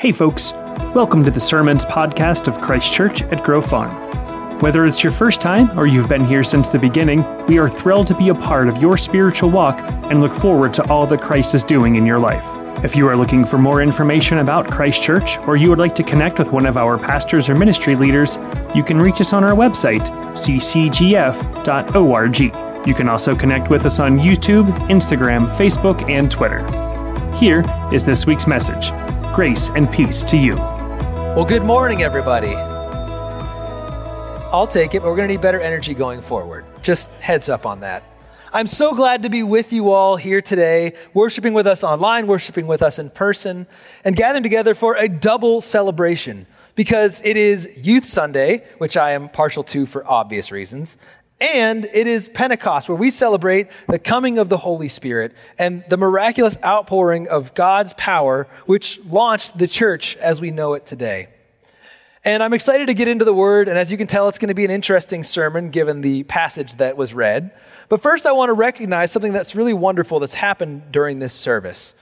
Hey, folks. Welcome to the Sermons podcast of Christ Church at Grove Farm. Whether it's your first time or you've been here since the beginning, we are thrilled to be a part of your spiritual walk and look forward to all that Christ is doing in your life. If you are looking for more information about Christ Church or you would like to connect with one of our pastors or ministry leaders, you can reach us on our website, ccgf.org. You can also connect with us on YouTube, Instagram, Facebook, and Twitter. Here is this week's message Grace and peace to you. Well, good morning, everybody. I'll take it, but we're going to need better energy going forward. Just heads up on that. I'm so glad to be with you all here today, worshiping with us online, worshiping with us in person, and gathering together for a double celebration because it is Youth Sunday, which I am partial to for obvious reasons, and it is Pentecost, where we celebrate the coming of the Holy Spirit and the miraculous outpouring of God's power, which launched the church as we know it today. And I'm excited to get into the word, and as you can tell, it's going to be an interesting sermon given the passage that was read. But first, I want to recognize something that's really wonderful that's happened during this service.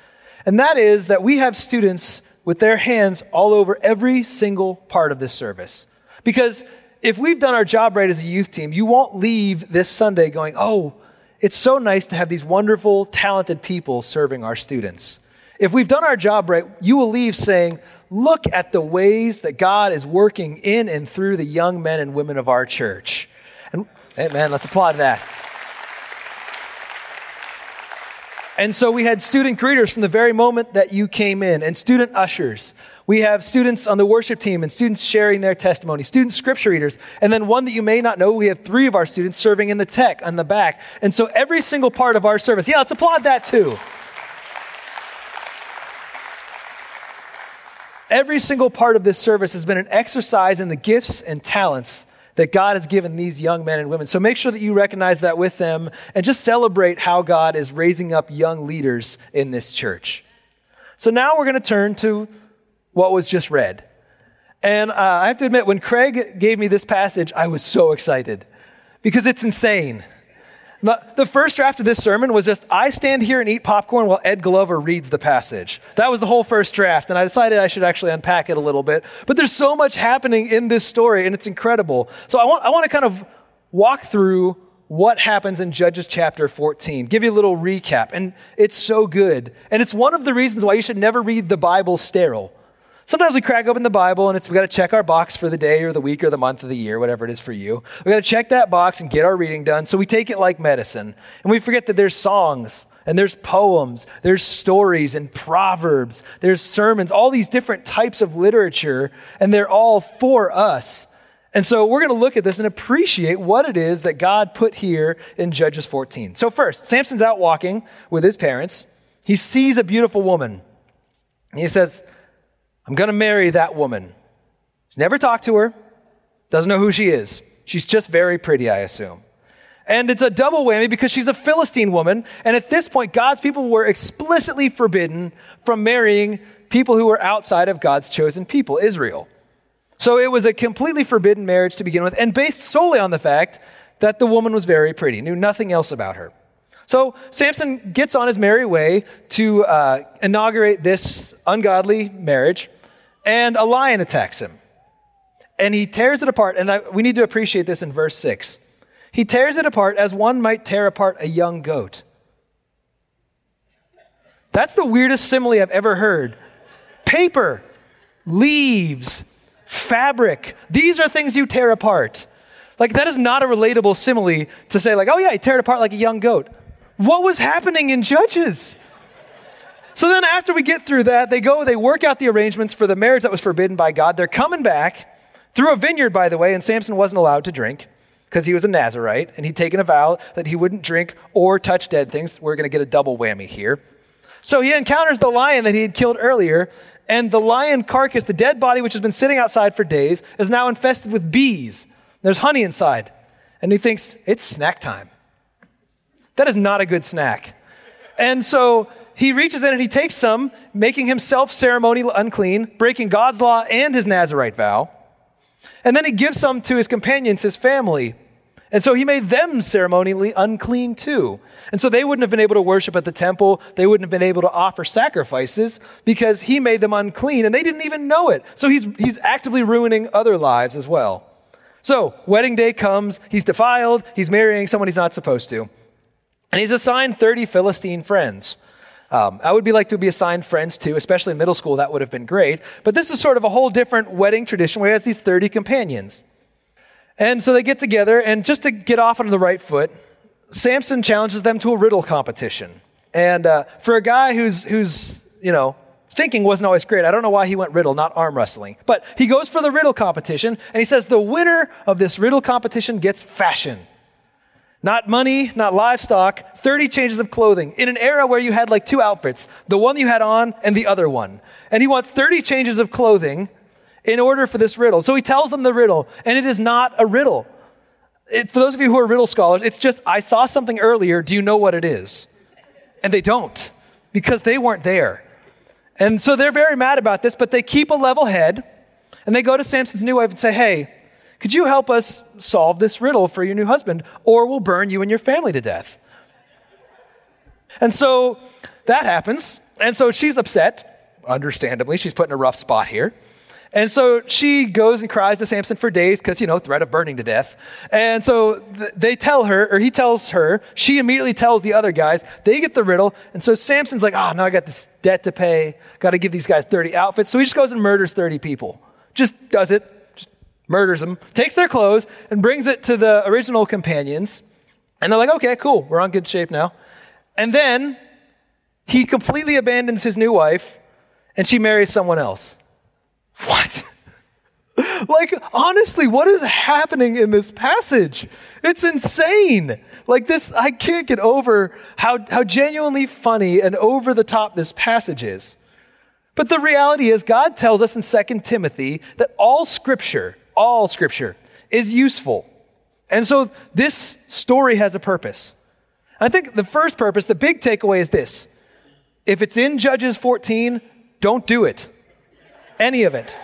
And that is that we have students with their hands all over every single part of this service. Because if we've done our job right as a youth team, you won't leave this Sunday going, oh, it's so nice to have these wonderful, talented people serving our students. If we've done our job right, you will leave saying, look at the ways that God is working in and through the young men and women of our church. And, hey, man, let's applaud that. And so we had student greeters from the very moment that you came in, and student ushers. We have students on the worship team and students sharing their testimony, student scripture readers. And then one that you may not know, we have three of our students serving in the tech on the back. And so every single part of our service, yeah, let's applaud that too. Every single part of this service has been an exercise in the gifts and talents that God has given these young men and women. So make sure that you recognize that with them and just celebrate how God is raising up young leaders in this church. So now we're going to turn to what was just read. And uh, I have to admit, when Craig gave me this passage, I was so excited because it's insane. The first draft of this sermon was just I stand here and eat popcorn while Ed Glover reads the passage. That was the whole first draft, and I decided I should actually unpack it a little bit. But there's so much happening in this story, and it's incredible. So I want, I want to kind of walk through what happens in Judges chapter 14, give you a little recap, and it's so good. And it's one of the reasons why you should never read the Bible sterile. Sometimes we crack open the Bible and it's we got to check our box for the day or the week or the month of the year, whatever it is for you. We got to check that box and get our reading done. So we take it like medicine. And we forget that there's songs and there's poems, there's stories and proverbs, there's sermons, all these different types of literature, and they're all for us. And so we're going to look at this and appreciate what it is that God put here in Judges 14. So, first, Samson's out walking with his parents. He sees a beautiful woman. And he says, I'm going to marry that woman. He's never talked to her, doesn't know who she is. She's just very pretty, I assume. And it's a double whammy because she's a Philistine woman. And at this point, God's people were explicitly forbidden from marrying people who were outside of God's chosen people, Israel. So it was a completely forbidden marriage to begin with, and based solely on the fact that the woman was very pretty, knew nothing else about her. So Samson gets on his merry way to uh, inaugurate this ungodly marriage and a lion attacks him. And he tears it apart. And we need to appreciate this in verse 6. He tears it apart as one might tear apart a young goat. That's the weirdest simile I've ever heard. Paper, leaves, fabric. These are things you tear apart. Like, that is not a relatable simile to say, like, oh yeah, he tear it apart like a young goat. What was happening in Judges? So then, after we get through that, they go, they work out the arrangements for the marriage that was forbidden by God. They're coming back through a vineyard, by the way, and Samson wasn't allowed to drink because he was a Nazarite and he'd taken a vow that he wouldn't drink or touch dead things. We're going to get a double whammy here. So he encounters the lion that he had killed earlier, and the lion carcass, the dead body, which has been sitting outside for days, is now infested with bees. There's honey inside. And he thinks, it's snack time. That is not a good snack. And so he reaches in and he takes some, making himself ceremonially unclean, breaking God's law and his Nazarite vow. And then he gives some to his companions, his family. And so he made them ceremonially unclean too. And so they wouldn't have been able to worship at the temple. They wouldn't have been able to offer sacrifices because he made them unclean and they didn't even know it. So he's, he's actively ruining other lives as well. So wedding day comes. He's defiled. He's marrying someone he's not supposed to. And he's assigned 30 Philistine friends. Um, I would be like to be assigned friends too, especially in middle school. That would have been great. But this is sort of a whole different wedding tradition where he has these 30 companions. And so they get together, and just to get off on the right foot, Samson challenges them to a riddle competition. And uh, for a guy who's, who's, you know, thinking wasn't always great, I don't know why he went riddle, not arm wrestling. But he goes for the riddle competition, and he says the winner of this riddle competition gets fashion. Not money, not livestock, 30 changes of clothing in an era where you had like two outfits, the one you had on and the other one. And he wants 30 changes of clothing in order for this riddle. So he tells them the riddle, and it is not a riddle. It, for those of you who are riddle scholars, it's just, I saw something earlier. Do you know what it is? And they don't because they weren't there. And so they're very mad about this, but they keep a level head and they go to Samson's new wife and say, Hey, could you help us solve this riddle for your new husband, or we'll burn you and your family to death? And so that happens. And so she's upset, understandably. She's put in a rough spot here. And so she goes and cries to Samson for days because, you know, threat of burning to death. And so th- they tell her, or he tells her, she immediately tells the other guys, they get the riddle. And so Samson's like, oh, now I got this debt to pay. Got to give these guys 30 outfits. So he just goes and murders 30 people. Just does it, murders them, takes their clothes, and brings it to the original companions. And they're like, okay, cool, we're on good shape now. And then he completely abandons his new wife, and she marries someone else. What? like, honestly, what is happening in this passage? It's insane. Like, this, I can't get over how, how genuinely funny and over the top this passage is. But the reality is, God tells us in 2 Timothy that all scripture, all scripture, is useful. And so this story has a purpose. I think the first purpose, the big takeaway is this if it's in Judges 14, don't do it any of it.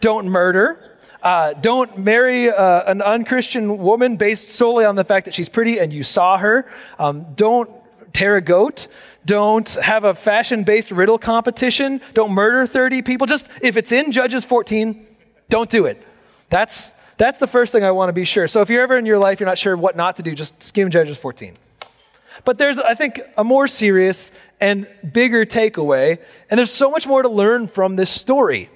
Don't murder. Uh, don't marry uh, an unchristian woman based solely on the fact that she's pretty and you saw her. Um, don't tear a goat. Don't have a fashion based riddle competition. Don't murder 30 people. Just if it's in Judges 14, don't do it. That's, that's the first thing I want to be sure. So if you're ever in your life, you're not sure what not to do, just skim Judges 14. But there's, I think, a more serious and bigger takeaway, and there's so much more to learn from this story.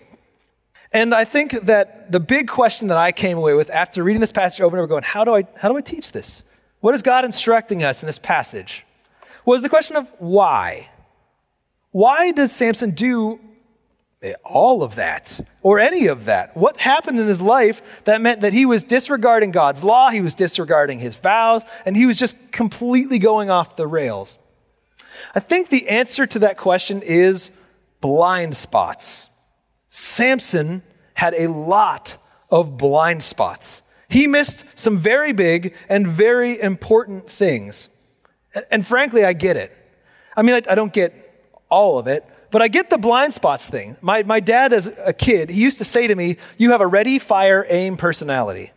And I think that the big question that I came away with after reading this passage over and over, going, how do I, how do I teach this? What is God instructing us in this passage? Was the question of why. Why does Samson do all of that or any of that? What happened in his life that meant that he was disregarding God's law, he was disregarding his vows, and he was just completely going off the rails? I think the answer to that question is blind spots. Samson had a lot of blind spots. He missed some very big and very important things. And, frankly, I get it. I mean, I don't get all of it, but I get the blind spots thing. My, my dad, as a kid, he used to say to me, You have a ready, fire, aim personality.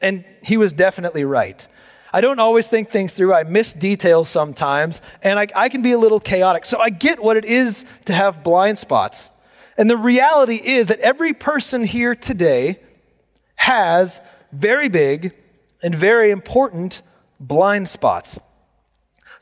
And he was definitely right. I don't always think things through. I miss details sometimes, and I, I can be a little chaotic. So I get what it is to have blind spots. And the reality is that every person here today has very big and very important blind spots.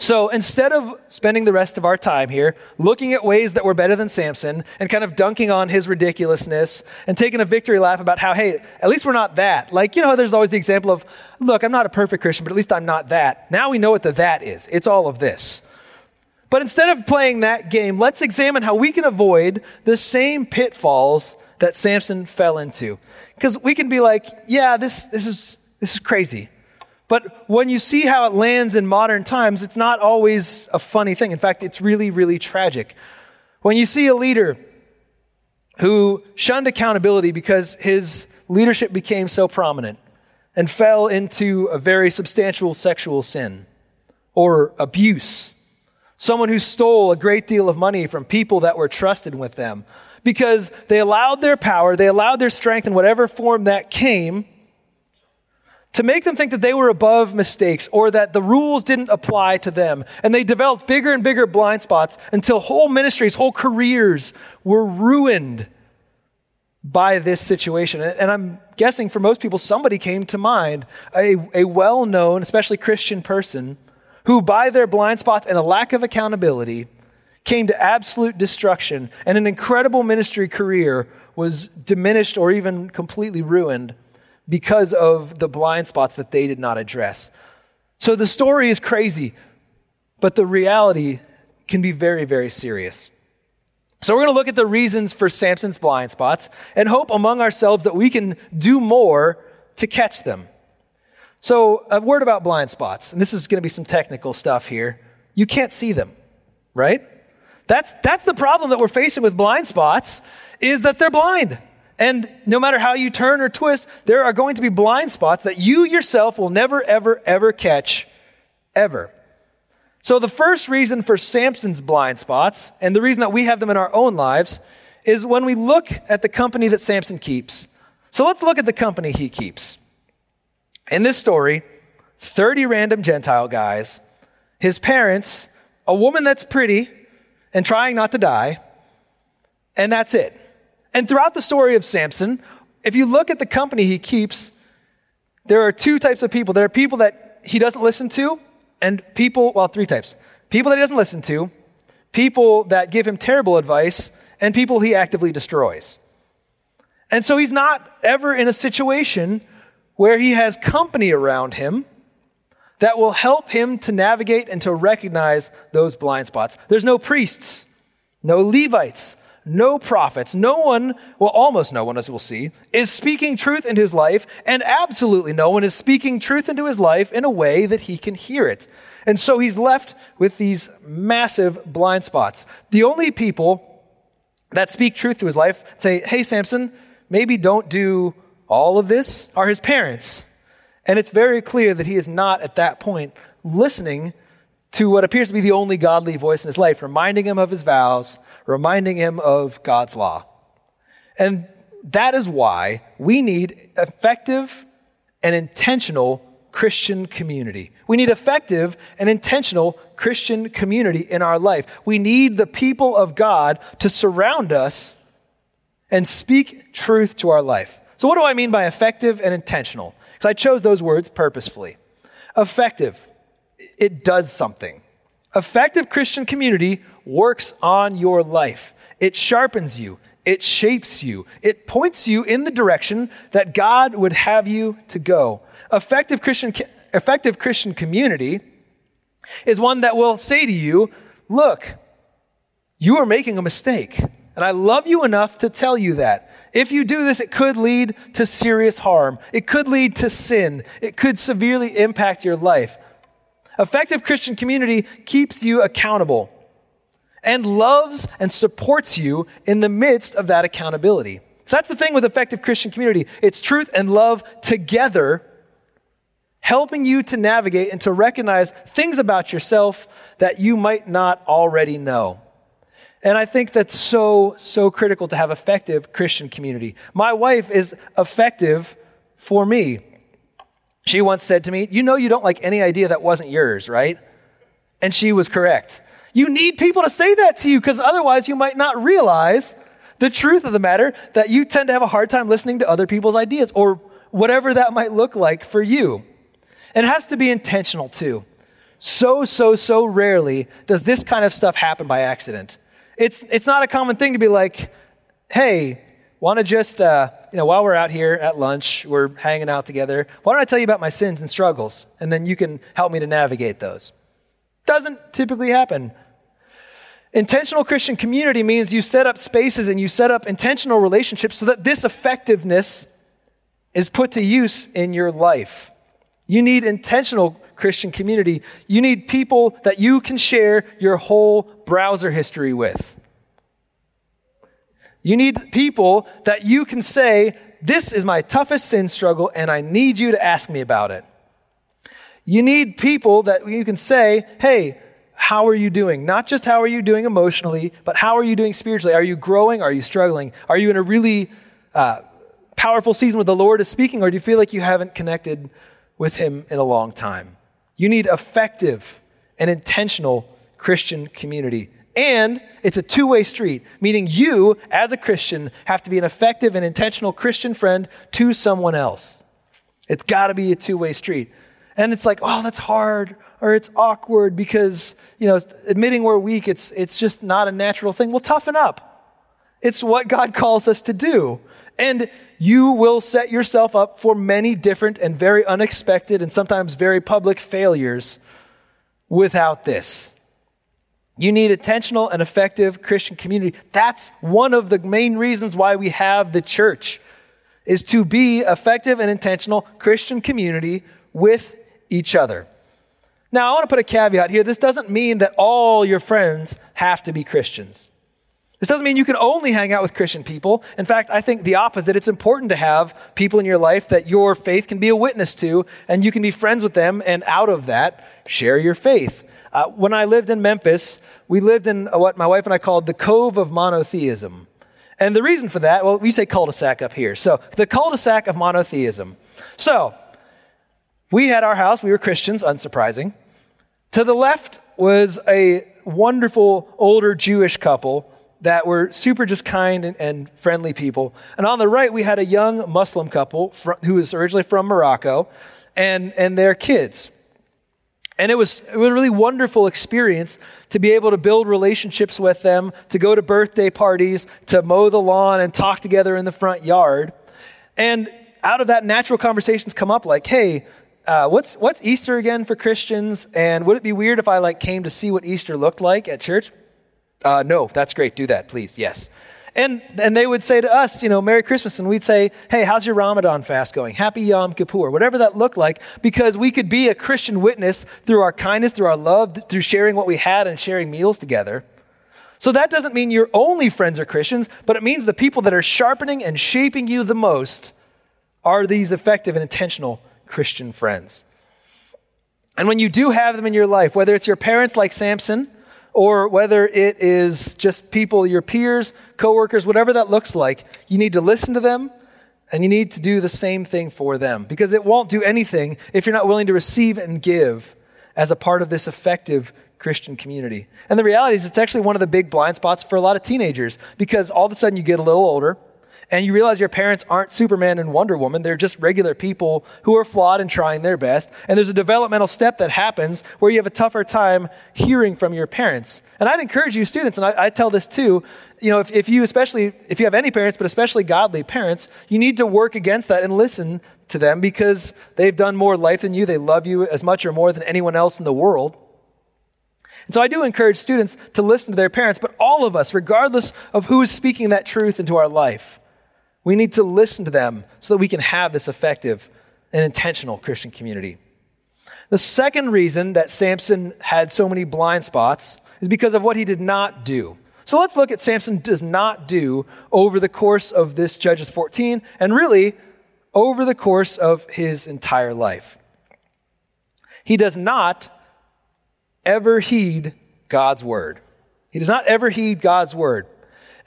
So instead of spending the rest of our time here looking at ways that we're better than Samson and kind of dunking on his ridiculousness and taking a victory lap about how, hey, at least we're not that. Like, you know, there's always the example of, look, I'm not a perfect Christian, but at least I'm not that. Now we know what the that is. It's all of this. But instead of playing that game, let's examine how we can avoid the same pitfalls that Samson fell into. Because we can be like, yeah, this, this, is, this is crazy. But when you see how it lands in modern times, it's not always a funny thing. In fact, it's really, really tragic. When you see a leader who shunned accountability because his leadership became so prominent and fell into a very substantial sexual sin or abuse, someone who stole a great deal of money from people that were trusted with them because they allowed their power, they allowed their strength in whatever form that came to make them think that they were above mistakes or that the rules didn't apply to them. And they developed bigger and bigger blind spots until whole ministries, whole careers were ruined by this situation. And I'm guessing for most people, somebody came to mind, a, a well known, especially Christian person, who by their blind spots and a lack of accountability came to absolute destruction and an incredible ministry career was diminished or even completely ruined because of the blind spots that they did not address. So the story is crazy, but the reality can be very, very serious. So we're going to look at the reasons for Samson's blind spots and hope among ourselves that we can do more to catch them. So, a word about blind spots, and this is going to be some technical stuff here. You can't see them, right? That's, that's the problem that we're facing with blind spots is that they're blind. And no matter how you turn or twist, there are going to be blind spots that you yourself will never, ever, ever catch, ever. So, the first reason for Samson's blind spots, and the reason that we have them in our own lives, is when we look at the company that Samson keeps. So, let's look at the company he keeps. In this story, 30 random Gentile guys, his parents, a woman that's pretty and trying not to die, and that's it. And throughout the story of Samson, if you look at the company he keeps, there are two types of people. There are people that he doesn't listen to, and people, well, three types people that he doesn't listen to, people that give him terrible advice, and people he actively destroys. And so he's not ever in a situation where he has company around him that will help him to navigate and to recognize those blind spots. There's no priests, no Levites, no prophets, no one, well, almost no one, as we'll see, is speaking truth into his life, and absolutely no one is speaking truth into his life in a way that he can hear it. And so he's left with these massive blind spots. The only people that speak truth to his life say, hey, Samson, maybe don't do all of this, are his parents. And it's very clear that he is not at that point listening to what appears to be the only godly voice in his life, reminding him of his vows, reminding him of God's law. And that is why we need effective and intentional Christian community. We need effective and intentional Christian community in our life. We need the people of God to surround us and speak truth to our life. So, what do I mean by effective and intentional? Because I chose those words purposefully. Effective it does something. Effective Christian community works on your life. It sharpens you, it shapes you, it points you in the direction that God would have you to go. Effective Christian, effective Christian community is one that will say to you, Look, you are making a mistake. And I love you enough to tell you that. If you do this, it could lead to serious harm. It could lead to sin. It could severely impact your life. Effective Christian community keeps you accountable and loves and supports you in the midst of that accountability. So that's the thing with effective Christian community it's truth and love together, helping you to navigate and to recognize things about yourself that you might not already know. And I think that's so, so critical to have effective Christian community. My wife is effective for me. She once said to me, You know, you don't like any idea that wasn't yours, right? And she was correct. You need people to say that to you because otherwise you might not realize the truth of the matter that you tend to have a hard time listening to other people's ideas or whatever that might look like for you. And it has to be intentional too. So, so, so rarely does this kind of stuff happen by accident. It's, it's not a common thing to be like, hey, want to just, uh, you know, while we're out here at lunch, we're hanging out together, why don't I tell you about my sins and struggles? And then you can help me to navigate those. Doesn't typically happen. Intentional Christian community means you set up spaces and you set up intentional relationships so that this effectiveness is put to use in your life. You need intentional Christian community. You need people that you can share your whole browser history with. You need people that you can say, This is my toughest sin struggle, and I need you to ask me about it. You need people that you can say, Hey, how are you doing? Not just how are you doing emotionally, but how are you doing spiritually? Are you growing? Are you struggling? Are you in a really uh, powerful season where the Lord is speaking, or do you feel like you haven't connected with Him in a long time. You need effective and intentional Christian community. And it's a two way street, meaning you, as a Christian, have to be an effective and intentional Christian friend to someone else. It's got to be a two way street. And it's like, oh, that's hard or it's awkward because, you know, admitting we're weak, it's, it's just not a natural thing. Well, toughen up. It's what God calls us to do. And you will set yourself up for many different and very unexpected and sometimes very public failures without this. You need intentional and effective Christian community. That's one of the main reasons why we have the church is to be effective and intentional Christian community with each other. Now, I want to put a caveat here. This doesn't mean that all your friends have to be Christians. This doesn't mean you can only hang out with Christian people. In fact, I think the opposite. It's important to have people in your life that your faith can be a witness to, and you can be friends with them, and out of that, share your faith. Uh, when I lived in Memphis, we lived in what my wife and I called the Cove of Monotheism. And the reason for that, well, we say cul de sac up here. So, the cul de sac of monotheism. So, we had our house, we were Christians, unsurprising. To the left was a wonderful older Jewish couple that were super just kind and, and friendly people. And on the right, we had a young Muslim couple fr- who was originally from Morocco and, and their kids. And it was, it was a really wonderful experience to be able to build relationships with them, to go to birthday parties, to mow the lawn and talk together in the front yard. And out of that, natural conversations come up like, hey, uh, what's, what's Easter again for Christians? And would it be weird if I like came to see what Easter looked like at church? Uh, no, that's great. Do that, please. Yes. And, and they would say to us, you know, Merry Christmas. And we'd say, hey, how's your Ramadan fast going? Happy Yom Kippur, whatever that looked like, because we could be a Christian witness through our kindness, through our love, through sharing what we had and sharing meals together. So that doesn't mean your only friends are Christians, but it means the people that are sharpening and shaping you the most are these effective and intentional Christian friends. And when you do have them in your life, whether it's your parents like Samson, or whether it is just people, your peers, coworkers, whatever that looks like, you need to listen to them and you need to do the same thing for them because it won't do anything if you're not willing to receive and give as a part of this effective Christian community. And the reality is, it's actually one of the big blind spots for a lot of teenagers because all of a sudden you get a little older and you realize your parents aren't Superman and Wonder Woman. They're just regular people who are flawed and trying their best. And there's a developmental step that happens where you have a tougher time hearing from your parents. And I'd encourage you, students, and I, I tell this too, you know, if, if you especially, if you have any parents, but especially godly parents, you need to work against that and listen to them because they've done more life than you. They love you as much or more than anyone else in the world. And so I do encourage students to listen to their parents, but all of us, regardless of who is speaking that truth into our life, we need to listen to them so that we can have this effective and intentional Christian community. The second reason that Samson had so many blind spots is because of what he did not do. So let's look at Samson does not do over the course of this Judges 14 and really over the course of his entire life. He does not ever heed God's word. He does not ever heed God's word.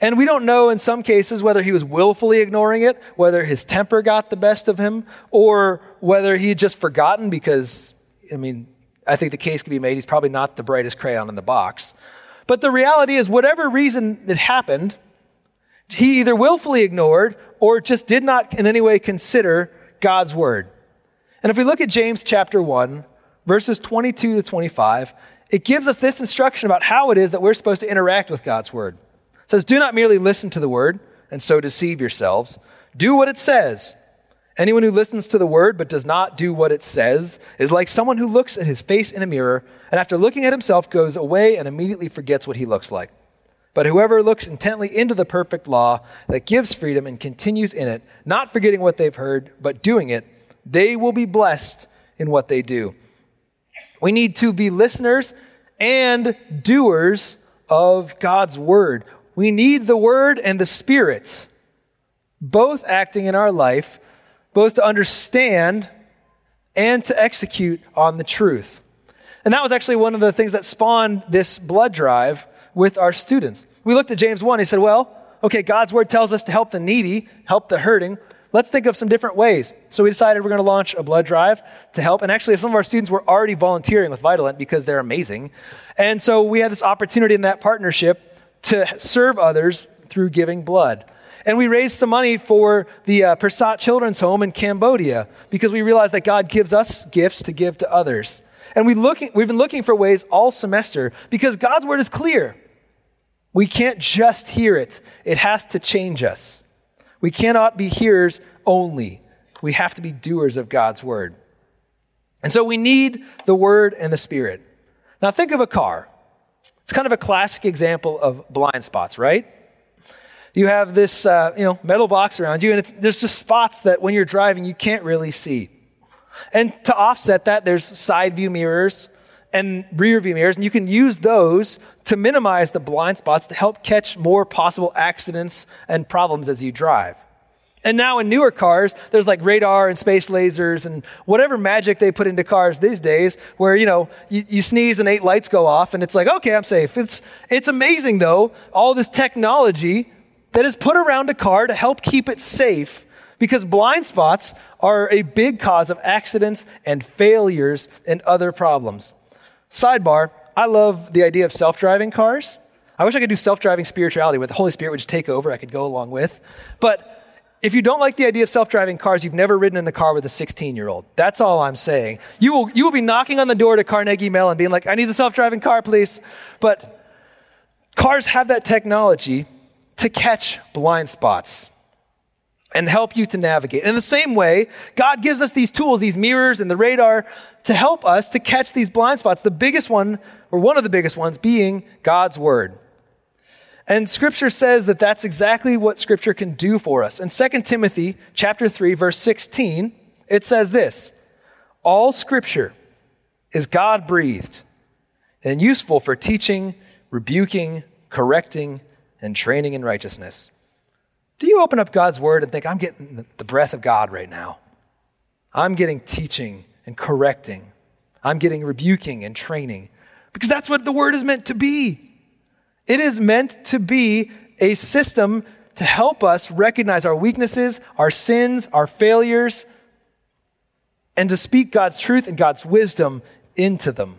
And we don't know in some cases whether he was willfully ignoring it, whether his temper got the best of him, or whether he had just forgotten because, I mean, I think the case could be made he's probably not the brightest crayon in the box. But the reality is, whatever reason it happened, he either willfully ignored or just did not in any way consider God's word. And if we look at James chapter 1, verses 22 to 25, it gives us this instruction about how it is that we're supposed to interact with God's word says, Do not merely listen to the word and so deceive yourselves. Do what it says. Anyone who listens to the word but does not do what it says is like someone who looks at his face in a mirror and after looking at himself goes away and immediately forgets what he looks like. But whoever looks intently into the perfect law that gives freedom and continues in it, not forgetting what they've heard, but doing it, they will be blessed in what they do. We need to be listeners and doers of God's word. We need the Word and the Spirit, both acting in our life, both to understand and to execute on the truth. And that was actually one of the things that spawned this blood drive with our students. We looked at James 1, he said, Well, okay, God's Word tells us to help the needy, help the hurting. let's think of some different ways. So we decided we're going to launch a blood drive to help. And actually, some of our students were already volunteering with Vitalant because they're amazing. And so we had this opportunity in that partnership to serve others through giving blood. And we raised some money for the uh, Persat Children's Home in Cambodia because we realized that God gives us gifts to give to others. And we looking, we've been looking for ways all semester because God's word is clear. We can't just hear it, it has to change us. We cannot be hearers only, we have to be doers of God's word. And so we need the word and the spirit. Now, think of a car. It's kind of a classic example of blind spots, right? You have this, uh, you know, metal box around you, and there's just spots that when you're driving you can't really see. And to offset that, there's side view mirrors and rear view mirrors, and you can use those to minimize the blind spots to help catch more possible accidents and problems as you drive. And now in newer cars, there's like radar and space lasers and whatever magic they put into cars these days, where you know you, you, sneeze and eight lights go off, and it's like, okay, I'm safe. It's it's amazing though, all this technology that is put around a car to help keep it safe because blind spots are a big cause of accidents and failures and other problems. Sidebar, I love the idea of self driving cars. I wish I could do self driving spirituality where the Holy Spirit would just take over, I could go along with. But if you don't like the idea of self driving cars, you've never ridden in a car with a 16 year old. That's all I'm saying. You will, you will be knocking on the door to Carnegie Mellon being like, I need a self driving car, please. But cars have that technology to catch blind spots and help you to navigate. In the same way, God gives us these tools, these mirrors and the radar to help us to catch these blind spots. The biggest one, or one of the biggest ones, being God's Word. And scripture says that that's exactly what scripture can do for us. In 2 Timothy chapter 3 verse 16, it says this: All scripture is God-breathed and useful for teaching, rebuking, correcting, and training in righteousness do you open up God's word and think, I'm getting the breath of God right now? I'm getting teaching and correcting. I'm getting rebuking and training. Because that's what the word is meant to be. It is meant to be a system to help us recognize our weaknesses, our sins, our failures, and to speak God's truth and God's wisdom into them.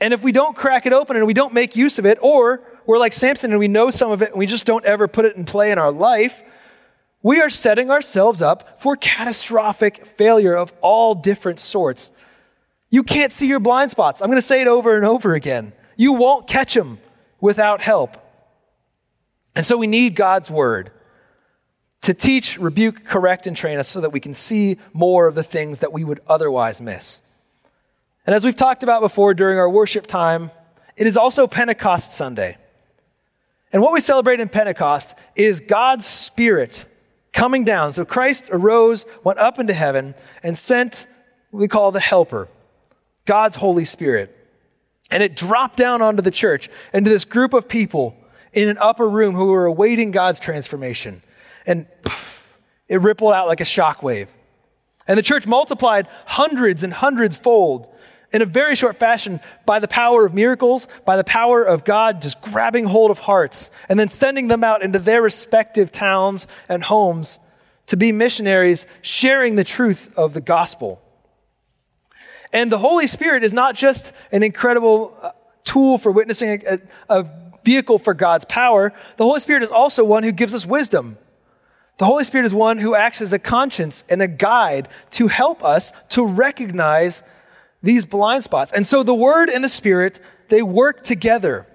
And if we don't crack it open and we don't make use of it, or we're like Samson and we know some of it and we just don't ever put it in play in our life, we are setting ourselves up for catastrophic failure of all different sorts. You can't see your blind spots. I'm going to say it over and over again. You won't catch them without help. And so we need God's word to teach, rebuke, correct, and train us so that we can see more of the things that we would otherwise miss. And as we've talked about before during our worship time, it is also Pentecost Sunday. And what we celebrate in Pentecost is God's Spirit coming down. So Christ arose, went up into heaven, and sent what we call the Helper, God's Holy Spirit. And it dropped down onto the church, into this group of people in an upper room who were awaiting God's transformation. And it rippled out like a shockwave. And the church multiplied hundreds and hundreds fold in a very short fashion by the power of miracles, by the power of God just grabbing hold of hearts and then sending them out into their respective towns and homes to be missionaries sharing the truth of the gospel. And the Holy Spirit is not just an incredible uh, tool for witnessing, a, a vehicle for God's power. The Holy Spirit is also one who gives us wisdom. The Holy Spirit is one who acts as a conscience and a guide to help us to recognize these blind spots. And so the Word and the Spirit, they work together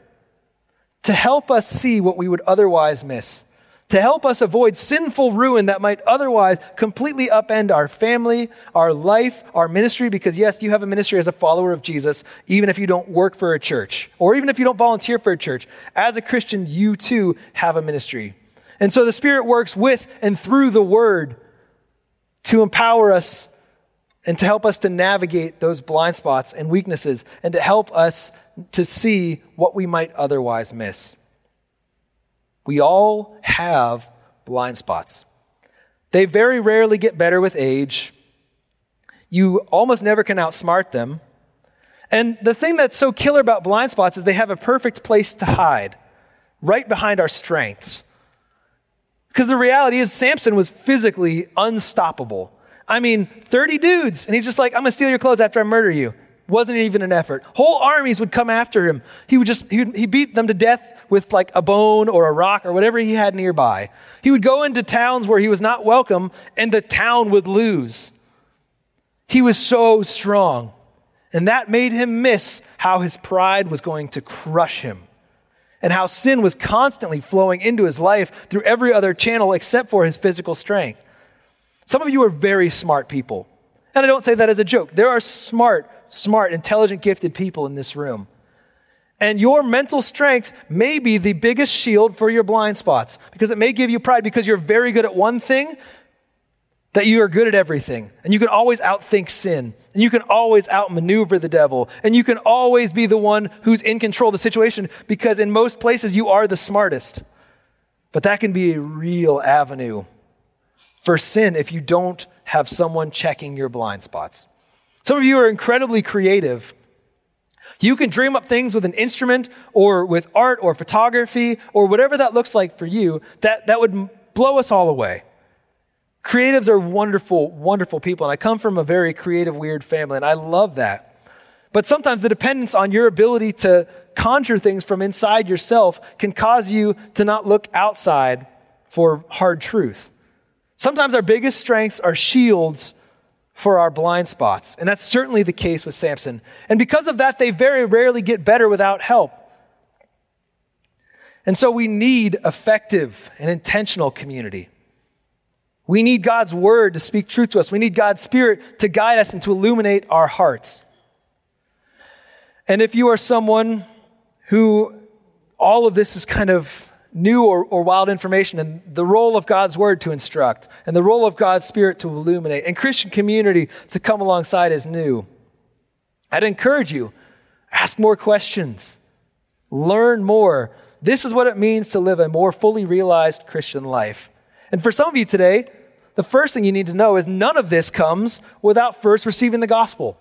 to help us see what we would otherwise miss, to help us avoid sinful ruin that might otherwise completely upend our family, our life, our ministry. Because, yes, you have a ministry as a follower of Jesus, even if you don't work for a church, or even if you don't volunteer for a church. As a Christian, you too have a ministry. And so the Spirit works with and through the Word to empower us and to help us to navigate those blind spots and weaknesses and to help us to see what we might otherwise miss. We all have blind spots. They very rarely get better with age. You almost never can outsmart them. And the thing that's so killer about blind spots is they have a perfect place to hide, right behind our strengths. Because the reality is, Samson was physically unstoppable. I mean, 30 dudes, and he's just like, I'm gonna steal your clothes after I murder you. Wasn't even an effort. Whole armies would come after him. He would just, he, would, he beat them to death with like a bone or a rock or whatever he had nearby. He would go into towns where he was not welcome, and the town would lose. He was so strong. And that made him miss how his pride was going to crush him and how sin was constantly flowing into his life through every other channel except for his physical strength. Some of you are very smart people. And I don't say that as a joke. There are smart, smart, intelligent, gifted people in this room. And your mental strength may be the biggest shield for your blind spots because it may give you pride because you're very good at one thing, that you are good at everything. And you can always outthink sin. And you can always outmaneuver the devil. And you can always be the one who's in control of the situation because in most places you are the smartest. But that can be a real avenue for sin if you don't have someone checking your blind spots. Some of you are incredibly creative. You can dream up things with an instrument or with art or photography or whatever that looks like for you that, that would blow us all away. Creatives are wonderful, wonderful people. And I come from a very creative, weird family, and I love that. But sometimes the dependence on your ability to conjure things from inside yourself can cause you to not look outside for hard truth. Sometimes our biggest strengths are shields for our blind spots. And that's certainly the case with Samson. And because of that, they very rarely get better without help. And so we need effective and intentional community. We need God's word to speak truth to us. We need God's spirit to guide us and to illuminate our hearts. And if you are someone who all of this is kind of new or, or wild information, and the role of God's word to instruct, and the role of God's spirit to illuminate, and Christian community to come alongside is new, I'd encourage you ask more questions, learn more. This is what it means to live a more fully realized Christian life. And for some of you today, the first thing you need to know is none of this comes without first receiving the gospel.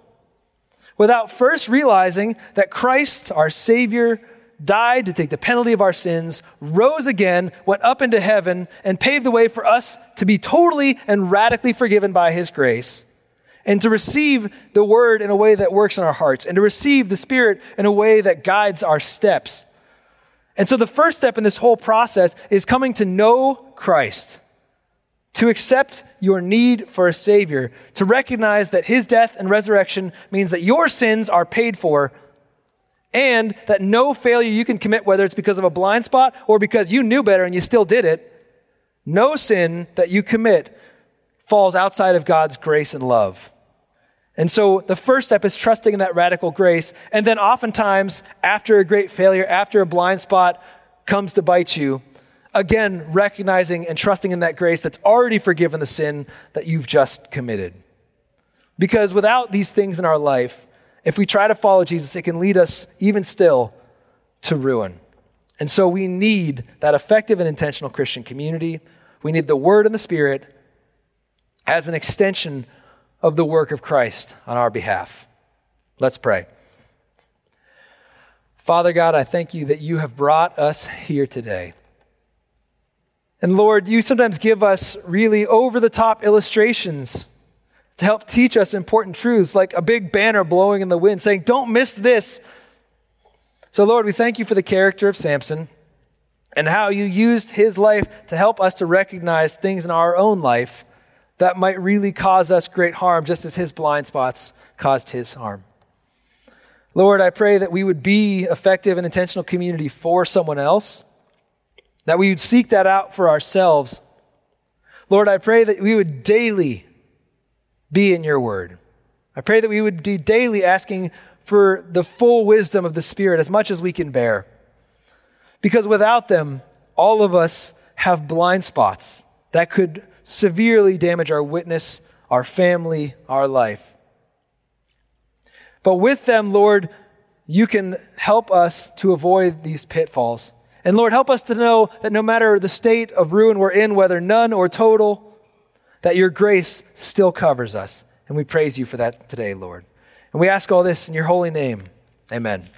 Without first realizing that Christ, our Savior, died to take the penalty of our sins, rose again, went up into heaven, and paved the way for us to be totally and radically forgiven by His grace, and to receive the Word in a way that works in our hearts, and to receive the Spirit in a way that guides our steps. And so the first step in this whole process is coming to know Christ to accept your need for a Savior, to recognize that His death and resurrection means that your sins are paid for, and that no failure you can commit, whether it's because of a blind spot or because you knew better and you still did it, no sin that you commit falls outside of God's grace and love. And so the first step is trusting in that radical grace. And then oftentimes, after a great failure, after a blind spot comes to bite you, again, recognizing and trusting in that grace that's already forgiven the sin that you've just committed. Because without these things in our life, if we try to follow Jesus, it can lead us even still to ruin. And so we need that effective and intentional Christian community. We need the Word and the Spirit as an extension of the work of Christ on our behalf. Let's pray. Father God, I thank you that you have brought us here today. And Lord, you sometimes give us really over the top illustrations to help teach us important truths, like a big banner blowing in the wind saying, Don't miss this. So, Lord, we thank you for the character of Samson and how you used his life to help us to recognize things in our own life that might really cause us great harm, just as his blind spots caused his harm. Lord, I pray that we would be effective and intentional community for someone else that we would seek that out for ourselves. Lord, I pray that we would daily be in your word. I pray that we would be daily asking for the full wisdom of the Spirit as much as we can bear. Because without them, all of us have blind spots that could severely damage our witness, our family, our life. But with them, Lord, you can help us to avoid these pitfalls. And Lord, help us to know that no matter the state of ruin we're in, whether none or total, that your grace still covers us. And we praise you for that today, Lord. And we ask all this in your holy name. Amen.